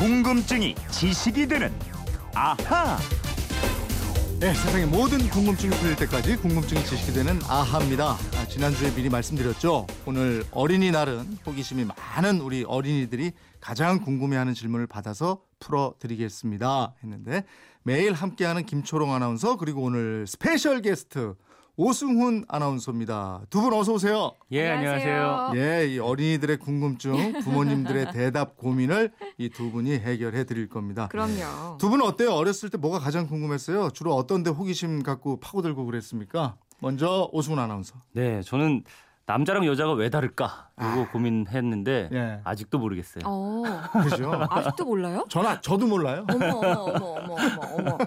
궁금증이 지식이 되는 아하. 네, 세상의 모든 궁금증이 풀릴 때까지 궁금증이 지식이 되는 아하입니다. 아, 지난주에 미리 말씀드렸죠. 오늘 어린이날은 호기심이 많은 우리 어린이들이 가장 궁금해하는 질문을 받아서 풀어드리겠습니다. 했는데 매일 함께하는 김초롱 아나운서 그리고 오늘 special guest 오승훈 아나운서입니다. 두 분 어서 오세요. 예, 안녕하세요. 예, 이 어린이들의 궁금증, 부모님들의 대답 고민을 이 두 분이 해결해 드릴 겁니다. 그럼요. 두 분은 어때요? 어렸을 때 뭐가 가장 궁금했어요? 주로 어떤 데 호기심 갖고 파고들고 그랬습니까? 먼저 오승훈 아나운서. 네, 저는 남자랑 여자가 왜 다를까? 이거 고민했는데 예. 아직도 모르겠어요. 어, 그죠? 아직도 몰라요? 전화 저도 몰라요. 어머 어머 어머 어머 어머 어머.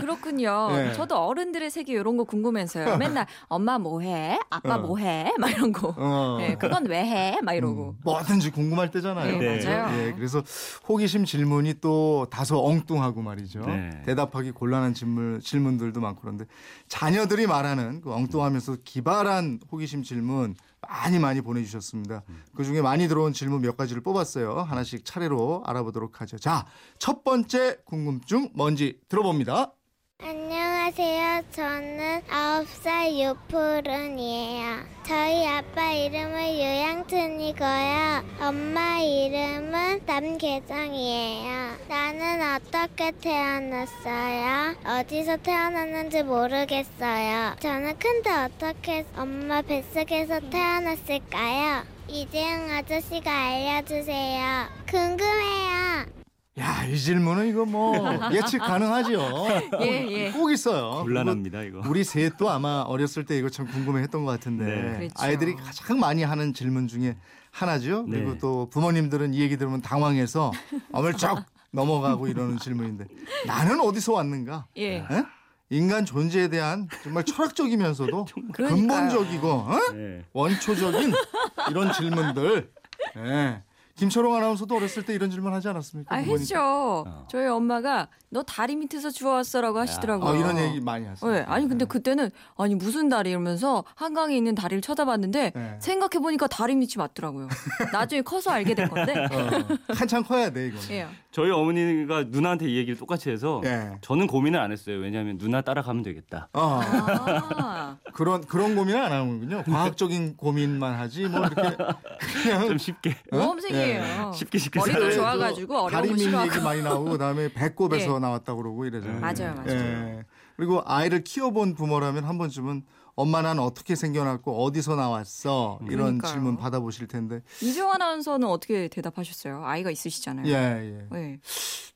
그렇군요. 네. 저도 어른들의 세계 이런 거 궁금해서요. 맨날 엄마 뭐 해? 아빠 어. 뭐 해? 막 이런 거. 어. 네, 그건 왜 해? 막 이러고. 뭐든지 궁금할 때잖아요. 네? 맞아요. 예, 그래서 호기심 질문이 또 다소 엉뚱하고 말이죠. 네. 대답하기 곤란한 질문, 질문들도 많고 그런데 자녀들이 말하는 그 엉뚱하면서 기발한 호기심 질문 많이 많이 보내주셨습니다. 그 중에 많이 들어온 질문 몇 가지를 뽑았어요. 하나씩 차례로 알아보도록 하죠. 자, 첫 번째 궁금증 뭔지 들어봅니다. 안녕하세요. 저는 9살 유푸른이에요. 저희 아빠 이름은 유양튼이고요. 엄마 이름은 남계정이에요. 나는 어떻게 태어났어요? 어디서 태어났는지 모르겠어요. 저는 큰데 어떻게 엄마 뱃속에서 태어났을까요? 이재영 아저씨가 알려주세요. 궁금해요. 야, 이 질문은 이거 뭐 예측 가능하죠. 예, 예. 꼭 있어요. 곤란합니다, 이거. 우리 셋도 아마 어렸을 때 이거 참 궁금해 했던 것 같은데 네. 그렇죠. 아이들이 가장 많이 하는 질문 중에 하나죠. 그리고 네. 또 부모님들은 이 얘기 들으면 당황해서 어물쩍 넘어가고 이러는 질문인데 나는 어디서 왔는가? 예. 에? 인간 존재에 대한 정말 철학적이면서도. 근본적이고 어? 네. 원초적인 이런 질문들. 예. 김철웅 아나운서도 어렸을 때 이런 질문 하지 않았습니까? 아, 부모님? 했죠. 어. 저희 엄마가 너 다리 밑에서 주워왔어라고 하시더라고요. 아, 이런 얘기 많이 하세요. 네, 아니 근데 그때는 아니 무슨 다리 이러면서 한강에 있는 다리를 쳐다봤는데 네. 생각해 보니까 다리 밑이 맞더라고요. 나중에 커서 알게 될 건데. 어, 한참 커야 돼 이거. 예. 저희 어머니가 누나한테 이 얘기를 똑같이 해서 예. 저는 고민을 안 했어요. 왜냐하면 누나 따라가면 되겠다. 어. 아, 그런 그런 고민을 안 하는군요. 과학적인 고민만 하지 뭐 이렇게 그냥 좀 쉽게 모험생이에요. 쉽게 쉽게 머리도. 좋아가지고 어려운 거 다리민 싫어하고. 얘기 많이 나오고 그다음에 배꼽에서 예. 나왔다고 그러고 이러잖아요. 맞아요, 맞아요. 예. 그리고 아이를 키워본 부모라면 한 번쯤은 엄마 난 어떻게 생겨났고 어디서 나왔어 이런 그러니까요. 질문 받아보실 텐데 이정환 아나운서는 어떻게 대답하셨어요? 아이가 있으시잖아요. 예 예. 네.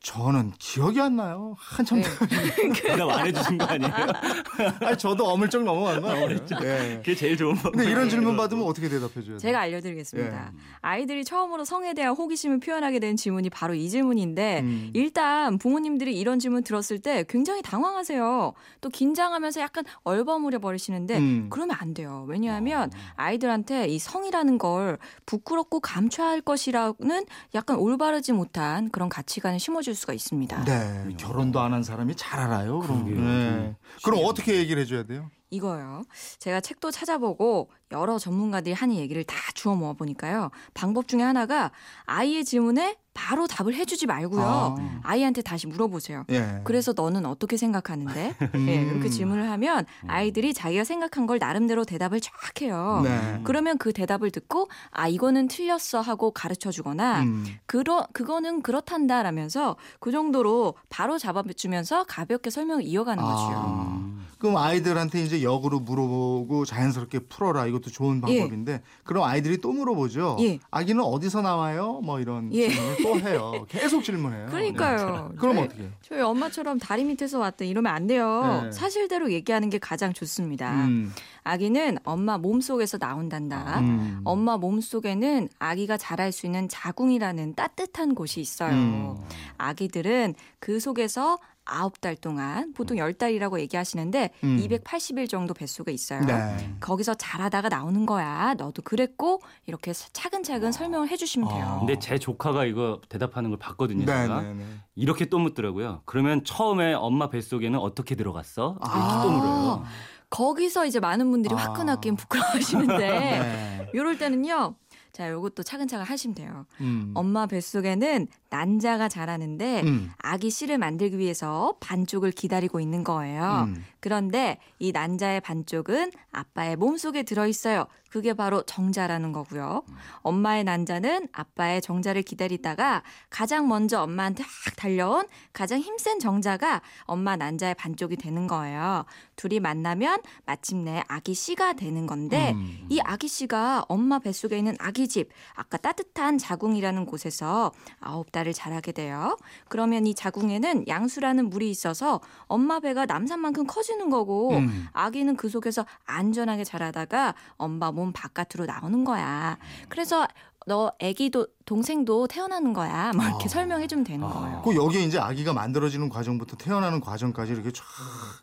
저는 기억이 안 나요. 한참 네. 대답 안 해주신 거 아니에요? 아니 저도 어물쩍 넘어간 거 같아요. 예. 그게 제일 좋은 방 근데 이런 질문 받으면 어떻게 대답해 줘야 돼요? 제가 알려드리겠습니다. 예. 아이들이 처음으로 성에 대한 호기심을 표현하게 된 질문이 바로 이 질문인데 음. 일단 부모님들이 이런 질문 들었을 때 굉장히 당황하세요. 또 긴장하면서 약간 얼버무려 버리시는 데 음. 그러면 안 돼요. 왜냐하면 아이들한테 이 성이라는 걸 부끄럽고 감춰야 할 것이라는 약간 올바르지 못한 그런 가치관을 심어줄 수가 있습니다. 네, 결혼도 안 한 사람이 잘 알아요. 그럼. 그러게요. 네. 그럼 어떻게 얘기를 해줘야 돼요? 이거요. 제가 책도 찾아보고 여러 전문가들이 하는 얘기를 다 주워 모아 보니까요. 방법 중에 하나가 아이의 질문에 바로 답을 해주지 말고요. 아. 아이한테 다시 물어보세요. 예. 그래서 너는 어떻게 생각하는데? 음. 예, 이렇게 질문을 하면 아이들이 자기가 생각한 걸 나름대로 대답을 쫙 해요. 네. 그러면 그 대답을 듣고 아 이거는 틀렸어 하고 가르쳐 주거나 음. 그러 그거는 그렇단다라면서 그 정도로 바로 잡아주면서 가볍게 설명을 이어가는 거죠. 아, 그럼 아이들한테 이제 역으로 물어보고 자연스럽게 풀어라 이것도 좋은 방법인데 그럼 아이들이 또 물어보죠. 예. 아기는 어디서 나와요? 뭐 이런 예. 질문을 또 해요. 계속 질문해요. 그러니까요. 네. 그럼 어떻게? 저희 엄마처럼 다리 밑에서 왔다 이러면 안 돼요. 네. 사실대로 얘기하는 게 가장 좋습니다. 음. 아기는 엄마 몸 속에서 나온단다. 음. 엄마 몸 속에는 아기가 자랄 수 있는 자궁이라는 따뜻한 곳이 있어요. 음. 아기들은 그 속에서 아홉 달 동안 보통 열 달이라고 얘기하시는데 음. 280일 정도 뱃속에 있어요. 네. 거기서 자라다가 나오는 거야. 너도 그랬고 이렇게 차근차근 설명을 해 주시면 돼요. 아. 근데 제 조카가 이거 대답하는 걸 봤거든요. 네, 제가. 네, 네. 이렇게 또 묻더라고요. 그러면 처음에 엄마 뱃속에는 어떻게 들어갔어? 이렇게 아. 또 물어요. 거기서 이제 많은 분들이 아. 화끈하게 부끄러워하시는데 네. 이럴 때는요. 자, 요것도 차근차근 하시면 돼요. 음. 엄마 뱃속에는 난자가 자라는데 음. 아기 씨를 만들기 위해서 반쪽을 기다리고 있는 거예요. 음. 그런데 이 난자의 반쪽은 아빠의 몸속에 들어 있어요. 그게 바로 정자라는 거고요. 엄마의 난자는 아빠의 정자를 기다리다가 가장 먼저 엄마한테 확 달려온 가장 힘센 정자가 엄마 난자의 반쪽이 되는 거예요. 둘이 만나면 마침내 아기 씨가 되는 건데 음. 이 아기 씨가 엄마 뱃속에 있는 아기 집, 아까 따뜻한 자궁이라는 곳에서 아홉 달을 자라게 돼요. 그러면 이 자궁에는 양수라는 물이 있어서 엄마 배가 남산만큼 커지는 거고 음. 아기는 그 속에서 안전하게 자라다가 엄마 몸 바깥으로 나오는 거야. 그래서 너 아기도 동생도 태어나는 거야. 뭐 이렇게 아. 설명해 주면 되는 거예요. 그 여기에 이제 아기가 만들어지는 과정부터 태어나는 과정까지 이렇게 쫙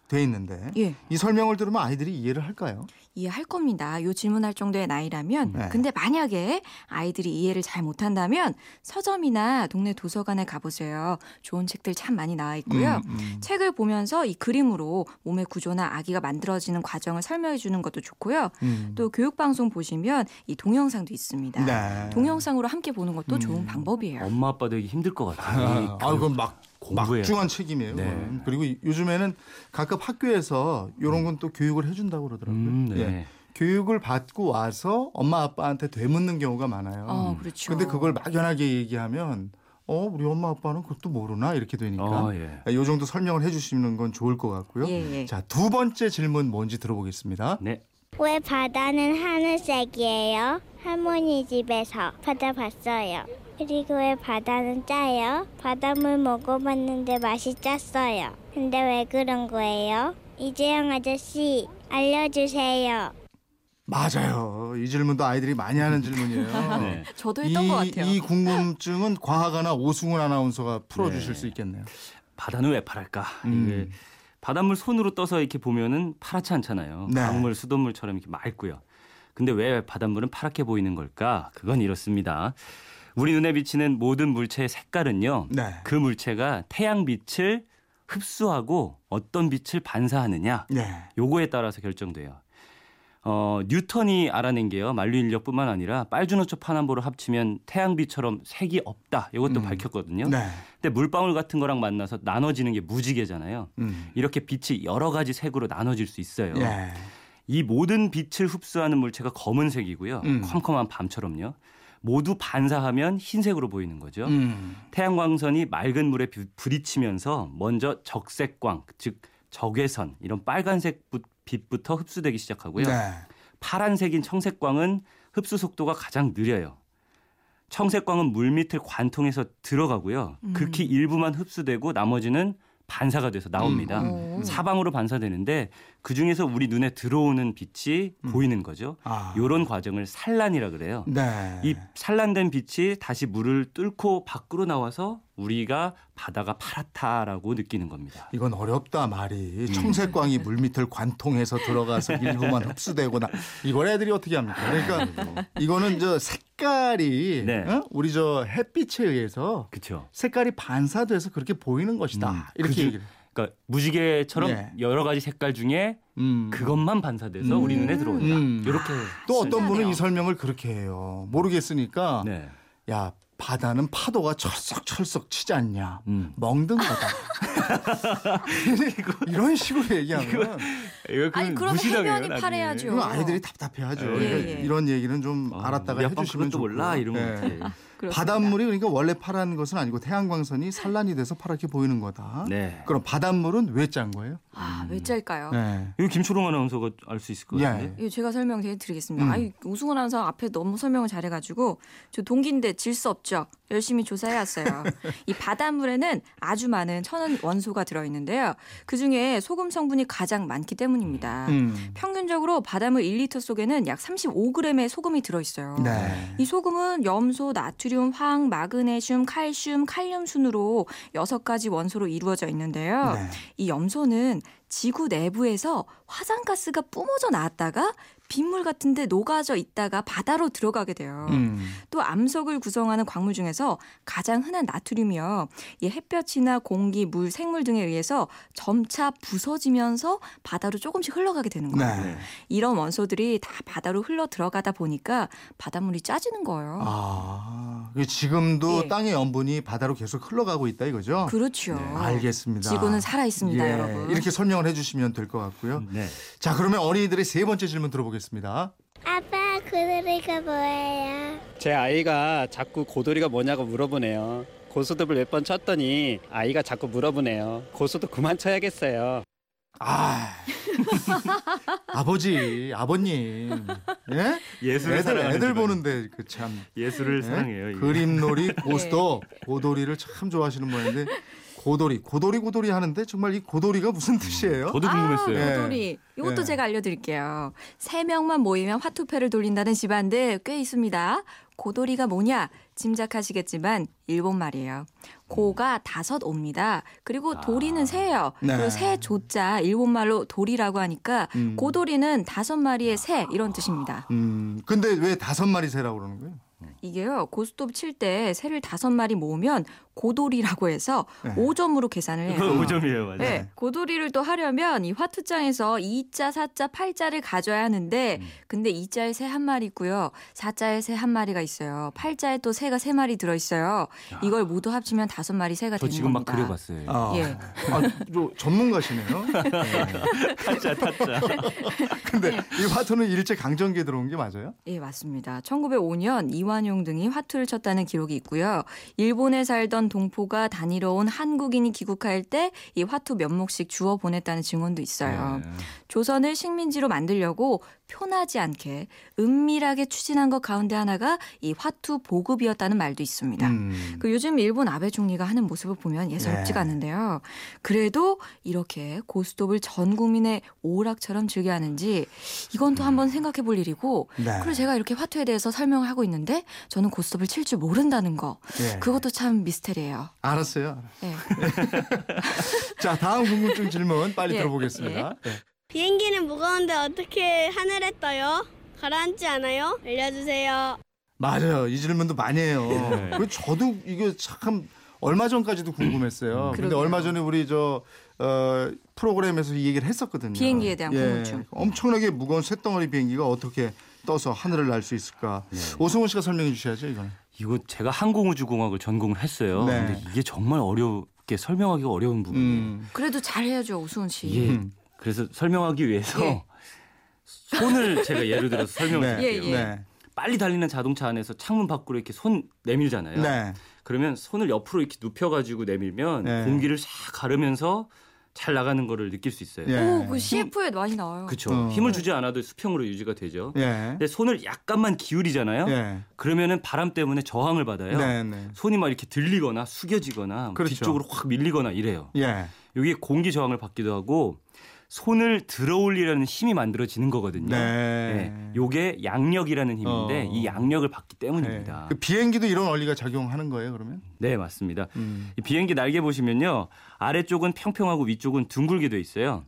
돼 있는데 예. 이 설명을 들으면 아이들이 이해를 할까요? 이해할 겁니다. 요 질문할 정도의 나이라면. 네. 근데 만약에 아이들이 이해를 잘 못한다면 서점이나 동네 도서관에 가보세요. 좋은 책들 참 많이 나와 있고요. 음, 음. 책을 보면서 이 그림으로 몸의 구조나 아기가 만들어지는 과정을 설명해 주는 것도 좋고요. 음. 또 교육방송 보시면 이 동영상도 있습니다. 네. 동영상으로 함께 보는 것도 음. 좋은 방법이에요. 엄마 아빠 되기 힘들 것 같아요. 아, 그건 막 공부해야 막중한 책임이에요. 네. 그리고 이- 요즘에는 각급 학교에서 이런 건 또 교육을 해준다고 그러더라고요. 음, 네. 예. 교육을 받고 와서 엄마 아빠한테 되묻는 경우가 많아요. 어, 그렇죠. 근데 그걸 막연하게 얘기하면 어 우리 엄마 아빠는 그것도 모르나 이렇게 되니까 어, 예. 이 정도 설명을 해주시는 건 좋을 것 같고요. 예, 예. 자두 번째 질문 뭔지 들어보겠습니다. 네. 왜 바다는 하늘색이에요? 할머니 집에서 받아봤어요. 그리고 왜 바다는 짜요? 바닷물 먹어봤는데 맛이 짰어요. 근데 왜 그런 거예요? 이재영 아저씨, 알려주세요. 맞아요. 이 질문도 아이들이 많이 하는 질문이에요. 네. 저도 했던 이, 것 같아요. 이 궁금증은 과학아나 오승훈 아나운서가 풀어주실 네. 수 있겠네요. 바다는 왜 파랄까? 음. 이게 바닷물 손으로 떠서 이렇게 보면은 파랗지 않잖아요. 네. 강물, 수돗물처럼 이렇게 맑고요. 근데 왜 바닷물은 파랗게 보이는 걸까? 그건 이렇습니다. 우리 눈에 비치는 모든 물체의 색깔은요. 네. 그 물체가 태양 빛을 흡수하고 어떤 빛을 반사하느냐 네. 요거에 따라서 결정돼요. 어, 뉴턴이 알아낸 게요. 만류 인력뿐만 아니라 빨주노초 파남보를 합치면 태양빛처럼 색이 없다. 이것도 음. 밝혔거든요. 네. 근데 물방울 같은 거랑 만나서 나눠지는 게 무지개잖아요. 음. 이렇게 빛이 여러 가지 색으로 나눠질 수 있어요. 예. 이 모든 빛을 흡수하는 물체가 검은색이고요. 음. 컴컴한 밤처럼요. 모두 반사하면 흰색으로 보이는 거죠. 음. 태양광선이 맑은 물에 부- 부딪히면서 먼저 적색광, 즉 적외선 이런 빨간색 부- 빛부터 흡수되기 시작하고요. 네. 파란색인 청색광은 흡수 속도가 가장 느려요. 청색광은 물 밑을 관통해서 들어가고요. 음. 극히 일부만 흡수되고 나머지는 반사가 돼서 나옵니다. 음. 오. 사방으로 반사되는데 그 중에서 우리 눈에 들어오는 빛이 음. 보이는 거죠. 아. 요런 과정을 산란이라 그래요. 네. 이 산란된 빛이 다시 물을 뚫고 밖으로 나와서 우리가 바다가 파랗다라고 느끼는 겁니다. 이건 어렵다 말이 청색광이 물 밑을 관통해서 들어가서 일부만 흡수되고 나 이걸 애들이 어떻게 합니까? 그러니까 이거는 저 색깔이 네. 어? 우리 저 햇빛에 의해서 그렇죠. 색깔이 반사돼서 그렇게 보이는 것이다. 음, 이렇게 그 중- 얘기를. 그러니까 무지개처럼 네. 여러 가지 색깔 중에 음. 그것만 반사돼서 음. 우리 눈에 들어온다. 음. 이렇게 또 어떤 분은. 이 설명을 그렇게 해요. 모르겠으니까 네. 야 바다는 파도가 철썩철썩 치지 않냐. 음. 멍든 거다. 이런 식으로 얘기하면 이거 아니 그럼 해변이 파래야죠. 그럼 아이들이 답답해하죠. 예, 그러니까 예. 이런 얘기는 좀 아, 알았다가 해주시면 그것도 몰라. 이런 거 예. 그렇습니다. 바닷물이 그러니까 원래 파란 것은 아니고 태양광선이 산란이 돼서 파랗게 보이는 거다. 네. 그럼 바닷물은 왜 짠 거예요? 아, 왜 짤까요? 네. 이거 김초롱 아나운서가 알 수 있을 것 예. 같은데. 이거 제가 설명드리겠습니다. 음. 아이 우승훈 아나운서 앞에 너무 설명을 잘해가지고 저 동기인데 질 수 없죠. 열심히 조사해왔어요. 이 바닷물에는 아주 많은 천연 원소 가 들어있는데요. 그 중에 소금 성분이 가장 많기 때문입니다. 음. 평균적으로 바닷물 1리터 속에는 약 35g의 소금이 들어있어요. 네. 이 소금은 염소, 나트륨, 황, 마그네슘, 칼슘, 칼륨 순으로 여섯 가지 원소로 이루어져 있는데요. 네. 이 염소는 지구 내부에서 화산가스가 뿜어져 나왔다가 빗물 같은데 녹아져 있다가 바다로 들어가게 돼요. 음. 또 암석을 구성하는 광물 중에서 가장 흔한 나트륨이요. 이 햇볕이나 공기, 물, 생물 등에 의해서 점차 부서지면서 바다로 조금씩 흘러가게 되는 거예요. 네. 이런 원소들이 다 바다로 흘러 들어가다 보니까 바닷물이 짜지는 거예요. 아, 그 지금도 예. 땅의 염분이 바다로 계속 흘러가고 있다 이거죠? 그렇죠. 알겠습니다. 지구는 살아 있습니다, 예, 여러분. 이렇게 설명을 해주시면 될 것 같고요. 네. 자, 그러면 어린이들의 세 번째 질문 들어보겠습니다. 아빠 고도리가 뭐예요? 제 아이가 자꾸 고도리가 뭐냐고 물어보네요. 고스톱을 몇 번 쳤더니 아이가 자꾸 물어보네요. 고스톱 그만 쳐야겠어요. 아, 아버지, 아버님, 예? 예술을 애들, 애들. 보는데 그 참. 예술을 예? 사랑해요. 이게. 그림놀이, 고스톱, 고도리를 참 좋아하시는 모양인데 고도리, 고도리, 고도리 하는데 정말 이 고도리가 무슨 뜻이에요? 저도 궁금했어요. 예. 아, 고돌이. 이것도 예. 제가 알려드릴게요. 세 명만 모이면 화투패를 돌린다는 집안들 꽤 있습니다. 고돌이가 뭐냐? 짐작하시겠지만 일본 말이에요. 고가 다섯 옵니다. 그리고 도리는 새예요. 네. 그리고 새 조자 일본 말로 도리라고 하니까 음. 고돌이는 다섯 마리의 새 이런 뜻입니다. 음, 근데 왜 다섯 마리 새라고 그러는 거예요? 이게요 고스톱 칠 때 새를 다섯 마리 모으면 고돌이라고 해서 네. 오 5점으로 계산을 해요. 그거 5점이에요, 맞아요. 네, 고도리를 또 하려면 이 화투장에서 2자, 4자, 8자를 가져야 하는데 음. 근데 2자에 새 한 마리 있고요. 4자에 새 한 마리가 있어요. 8자에 또 새가 세 마리 들어 있어요. 이걸 모두 합치면 다섯 마리 새가 저 되는 지금 막 겁니다. 그려봤어요. 아, 예. 아, 저 전문가시네요. 네. 타짜, 타짜. 근데 이 화투는 일제 강점기에 들어온 게 맞아요? 예, 맞습니다. 1905년 이완 용 등이 화투를 쳤다는 기록이 있고요. 일본에 살던 동포가 단위로 온 한국인이 귀국할 때 이 화투 몇 목씩 주워 보냈다는 증언도 있어요. 네. 조선을 식민지로 만들려고 표나지 않게 은밀하게 추진한 것 가운데 하나가 이 화투 보급이었다는 말도 있습니다. 음. 그 요즘 일본 아베 총리가 하는 모습을 보면 예사롭지가 네. 않은데요. 그래도 이렇게 고스톱을 전 국민의 오락처럼 즐겨하는지 이건 또 한번 생각해 볼 일이고 네. 그리고 제가 이렇게 화투에 대해서 설명을 하고 있는데 저는 고스톱을 칠 줄 모른다는 거 예. 그것도 참 미스테리예요. 알았어요. 네. 자, 다음 궁금증 질문 빨리 예, 들어보겠습니다. 네. 비행기는 무거운데 어떻게 하늘에 떠요? 가라앉지 않아요? 알려주세요. 맞아요. 이 질문도 많이 해요. 네. 그 저도 이게 참 얼마 전까지도 궁금했어요. 근데 그러게요. 얼마 전에 우리 저 어, 프로그램에서 이 얘기를 했었거든요. 비행기에 대한 궁금증. 엄청나게 무거운 쇳덩어리 비행기가 어떻게 떠서 하늘을 날 수 있을까? 네. 오승훈 씨가 설명해 주셔야죠, 이거는. 이거 제가 항공우주공학을 전공을 했어요. 네. 근데 이게 정말 어렵게 설명하기가 어려운 부분이에요. 음. 그래도 잘 해야죠 오수훈 씨. 이게 음. 그래서 설명하기 위해서 예. 손을 제가 예를 들어서 설명을 네. 드릴게요. 예, 예. 네. 빨리 달리는 자동차 안에서 창문 밖으로 이렇게 손 내밀잖아요. 네. 그러면 손을 옆으로 이렇게 눕혀가지고 내밀면 네. 공기를 싹 가르면서 잘 나가는 거를 느낄 수 있어요. 예. 오, 그 CF에 많이 나와요. 그렇죠. 어. 힘을 주지 않아도 수평으로 유지가 되죠. 예. 근데 손을 약간만 기울이잖아요. 예. 그러면은 바람 때문에 저항을 받아요. 네, 네. 손이 막 이렇게 들리거나 숙여지거나 그렇죠. 뒤쪽으로 확 밀리거나 이래요. 예. 여기 공기 저항을 받기도 하고 손을 들어올리려는 힘이 만들어지는 거거든요. 네. 네. 요게 양력이라는 힘인데 어. 이 양력을 받기 네. 때문입니다. 그 비행기도 이런 원리가 작용하는 거예요, 그러면? 네, 맞습니다. 음. 이 비행기 날개 보시면요. 아래쪽은 평평하고 위쪽은 둥글게 돼 있어요.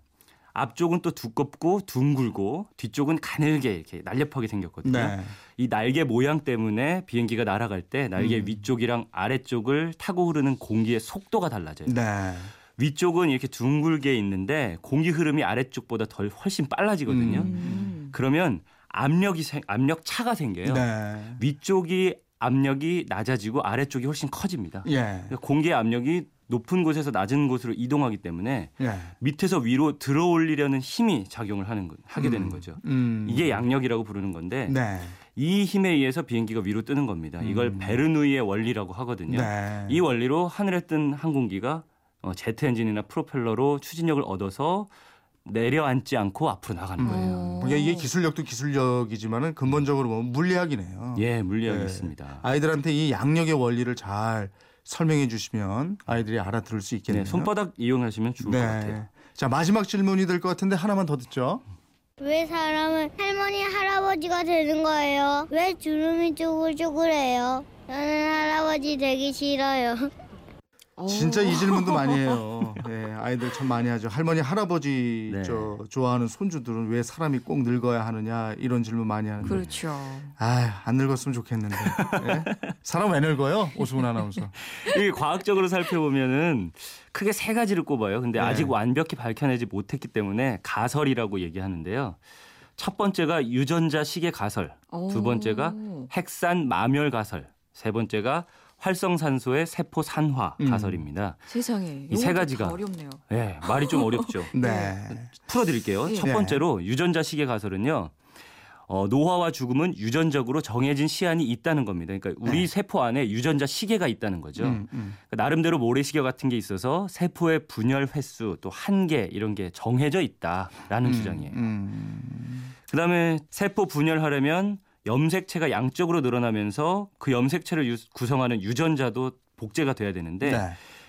앞쪽은 또 두껍고 둥글고 뒤쪽은 가늘게 이렇게 날렵하게 생겼거든요. 네. 이 날개 모양 때문에 비행기가 날아갈 때 날개 음. 위쪽이랑 아래쪽을 타고 흐르는 공기의 속도가 달라져요. 네. 위쪽은 이렇게 둥글게 있는데 공기 흐름이 아래쪽보다 덜 훨씬 빨라지거든요. 음. 그러면 압력이 생, 압력 차가 생겨요. 네. 위쪽이 압력이 낮아지고 아래쪽이 훨씬 커집니다. 예. 그러니까 공기의 압력이 높은 곳에서 낮은 곳으로 이동하기 때문에 예. 밑에서 위로 들어올리려는 힘이 작용을 하는 거, 하게 되는 음. 거죠. 음. 이게 양력이라고 부르는 건데 네. 이 힘에 의해서 비행기가 위로 뜨는 겁니다. 이걸 음. 베르누이의 원리라고 하거든요. 네. 이 원리로 하늘에 뜬 항공기가 어, 제트 엔진이나 프로펠러로 추진력을 얻어서 내려앉지 않고 앞으로 나가는 거예요. 어. 그러니까 이게 기술력도 기술력이지만은 근본적으로 보면 물리학이네요. 예, 물리학이 네. 있습니다. 아이들한테 이 양력의 원리를 잘 설명해 주시면 아이들이 알아들을 수 있겠네요. 네, 손바닥 이용하시면 좋을 것 같아요. 자 마지막 질문이 될 것 같은데 하나만 더 듣죠. 왜 사람은 할머니 할아버지가 되는 거예요? 왜 주름이 쪼글쪼글해요? 저는 할아버지 되기 싫어요. 진짜 이 질문도 많이 해요. 예, 아이들 참 많이 하죠. 할머니, 할아버지 네. 저 좋아하는 손주들은 왜 사람이 꼭 늙어야 하느냐 이런 질문 많이 하는데. 그렇죠. 아, 안 늙었으면 좋겠는데. 예? 사람 왜 늙어요? 오승훈 아나운서. 이게 과학적으로 살펴보면은 크게 세 가지를 꼽아요. 근데 네. 아직 완벽히 밝혀내지 못했기 때문에 가설이라고 얘기하는데요. 첫 번째가 유전자 시계 가설, 두 번째가 오. 핵산 마멸 가설, 세 번째가 활성산소의 세포 산화 음. 가설입니다. 세상에. 이세 요것도 가지가 다 어렵네요. 예, 말이 좀 어렵죠. 네. 풀어드릴게요. 예. 첫 네. 번째로 유전자 시계 가설은요. 어, 노화와 죽음은 유전적으로 정해진 시한이 있다는 겁니다. 그러니까 우리 네. 세포 안에 유전자 시계가 있다는 거죠. 음, 음. 그러니까 나름대로 모래시계 같은 게 있어서 세포의 분열 횟수 또 한계 이런 게 정해져 있다라는 주장이에요. 음. 그다음에 세포 분열하려면 염색체가 양적으로 늘어나면서 그 염색체를 유- 구성하는 유전자도 복제가 돼야 되는데 네.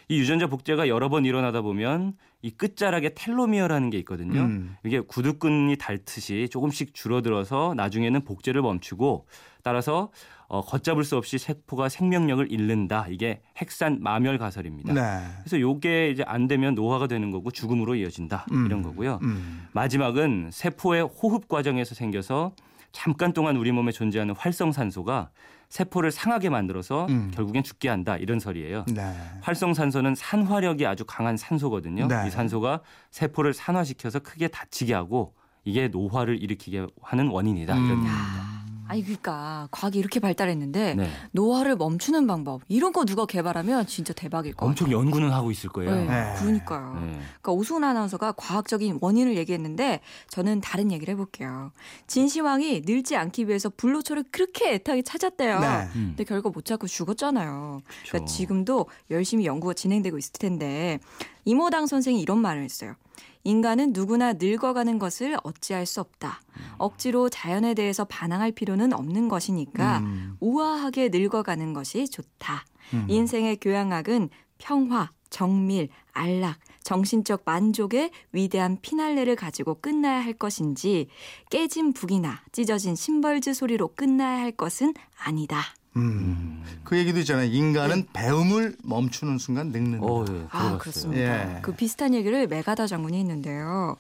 이 유전자 복제가 여러 번 일어나다 보면 이 끝자락에 텔로미어라는 게 있거든요. 음. 이게 구두끈이 닳듯이 조금씩 줄어들어서 나중에는 복제를 멈추고 따라서 어, 걷잡을 수 없이 세포가 생명력을 잃는다. 이게 핵산 마멸 가설입니다. 네. 그래서 요게 이제 안 되면 노화가 되는 거고 죽음으로 이어진다. 음. 이런 거고요. 음. 마지막은 세포의 호흡 과정에서 생겨서 잠깐 동안 우리 몸에 존재하는 활성산소가 세포를 상하게 만들어서 음. 결국엔 죽게 한다. 이런 설이에요. 네. 활성산소는 산화력이 아주 강한 산소거든요. 네. 이 산소가 세포를 산화시켜서 크게 다치게 하고 이게 노화를 일으키게 하는 원인이다. 이런 음. 얘기입니다. 아니 그러니까 과학이 이렇게 발달했는데 네. 노화를 멈추는 방법 이런 거 누가 개발하면 진짜 대박일 것 엄청 같아요. 연구는 하고 있을 거예요. 네, 네. 그러니까요. 네. 그러니까 오수훈 아나운서가 과학적인 원인을 얘기했는데 저는 다른 얘기를 해볼게요. 진시황이 늙지 않기 위해서 불로초를 그렇게 애타게 찾았대요. 네. 음. 근데 결국 못 찾고 죽었잖아요. 그러니까 지금도 열심히 연구가 진행되고 있을 텐데 이모당 선생이 이런 말을 했어요. 인간은 누구나 늙어가는 것을 어찌할 수 없다. 억지로 자연에 대해서 반항할 필요는 없는 것이니까 음. 우아하게 늙어가는 것이 좋다. 음. 인생의 교양학은 평화, 정밀, 안락, 정신적 만족의 위대한 피날레를 가지고 끝나야 할 것인지 깨진 북이나 찢어진 심벌즈 소리로 끝나야 할 것은 아니다. 음. 그 얘기도 있잖아요. 인간은 배움을 멈추는 순간 늙는다. 어, 예, 아. 그렇습니다. 예. 그 비슷한 얘기를 메가다 장군이 했는데요.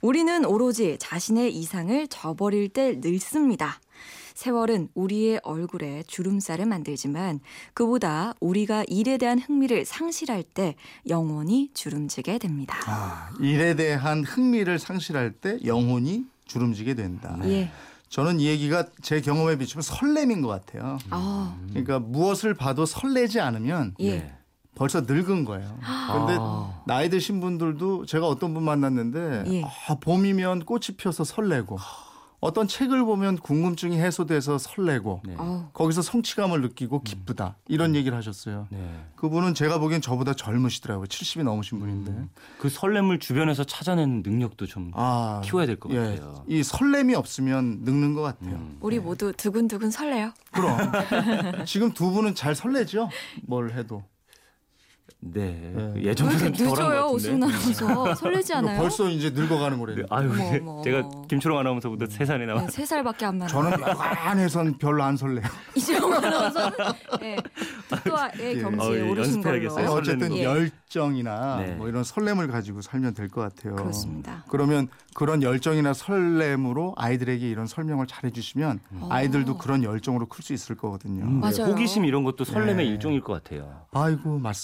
우리는 오로지 자신의 이상을 저버릴 때 늙습니다. 세월은 우리의 얼굴에 주름살을 만들지만 그보다 우리가 일에 대한 흥미를 상실할 때 영원히 주름지게 됩니다. 아, 일에 대한 흥미를 상실할 때 영혼이 주름지게 된다. 예. 저는 이 얘기가 제 경험에 비추면 설렘인 것 같아요. 아, 그러니까 무엇을 봐도 설레지 않으면 예. 네. 벌써 늙은 거예요. 그런데 아. 나이 드신 분들도 제가 어떤 분 만났는데 예. 아, 봄이면 꽃이 피어서 설레고 어떤 책을 보면 궁금증이 해소돼서 설레고 네. 어, 거기서 성취감을 느끼고 기쁘다 이런 얘기를 하셨어요. 네. 그분은 제가 보기엔 저보다 젊으시더라고요. 70이 넘으신 분인데. 그 설렘을 주변에서 찾아내는 능력도 좀 아, 키워야 될것 예, 같아요. 이 설렘이 없으면 늙는 것 같아요. 음. 우리 모두 두근두근 설레요. 그럼 지금 두 분은 잘 설레죠? 뭘 해도. 네. 네. 왜 예전보다 늦어요. 오수훈 아나운서. 설레지 않아요? 벌써 이제 늙어가는 거래요. 네, 아유, 어머, 어머, 제가. 김초롱 아나운서보다 세 살이 나와. 네, 세 살밖에 안 많아요. 저는 여간해선 별로 안 설레요. 이재용 아나운서는 네, 또의 예. 경지에 어, 오르신 걸로. 어쨌든 거. 열정이나 네. 뭐 이런 설렘을 가지고 살면 될 것 같아요. 그렇습니다. 그러면 그런 열정이나 설렘으로 아이들에게 이런 설명을 잘해주시면 아이들도 그런 열정으로 클 수 있을 거거든요. 음, 네. 맞아요. 호기심 이런 것도 설렘의 네. 일종일 것 같아요. 아이고 맞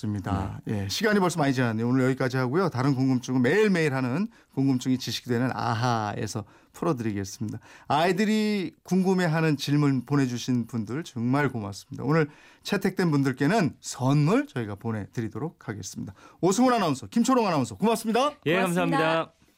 예, 시간이 벌써 많이 지났네요. 오늘 여기까지 하고요. 다른 궁금증은 매일매일 하는 궁금증이 지식이 되는 아하에서 풀어드리겠습니다. 아이들이 궁금해하는 질문 보내주신 분들 정말 고맙습니다. 오늘 채택된 분들께는 선물 저희가 보내드리도록 하겠습니다. 오승훈 아나운서, 김초롱 아나운서 고맙습니다. 예, 고맙습니다. 감사합니다.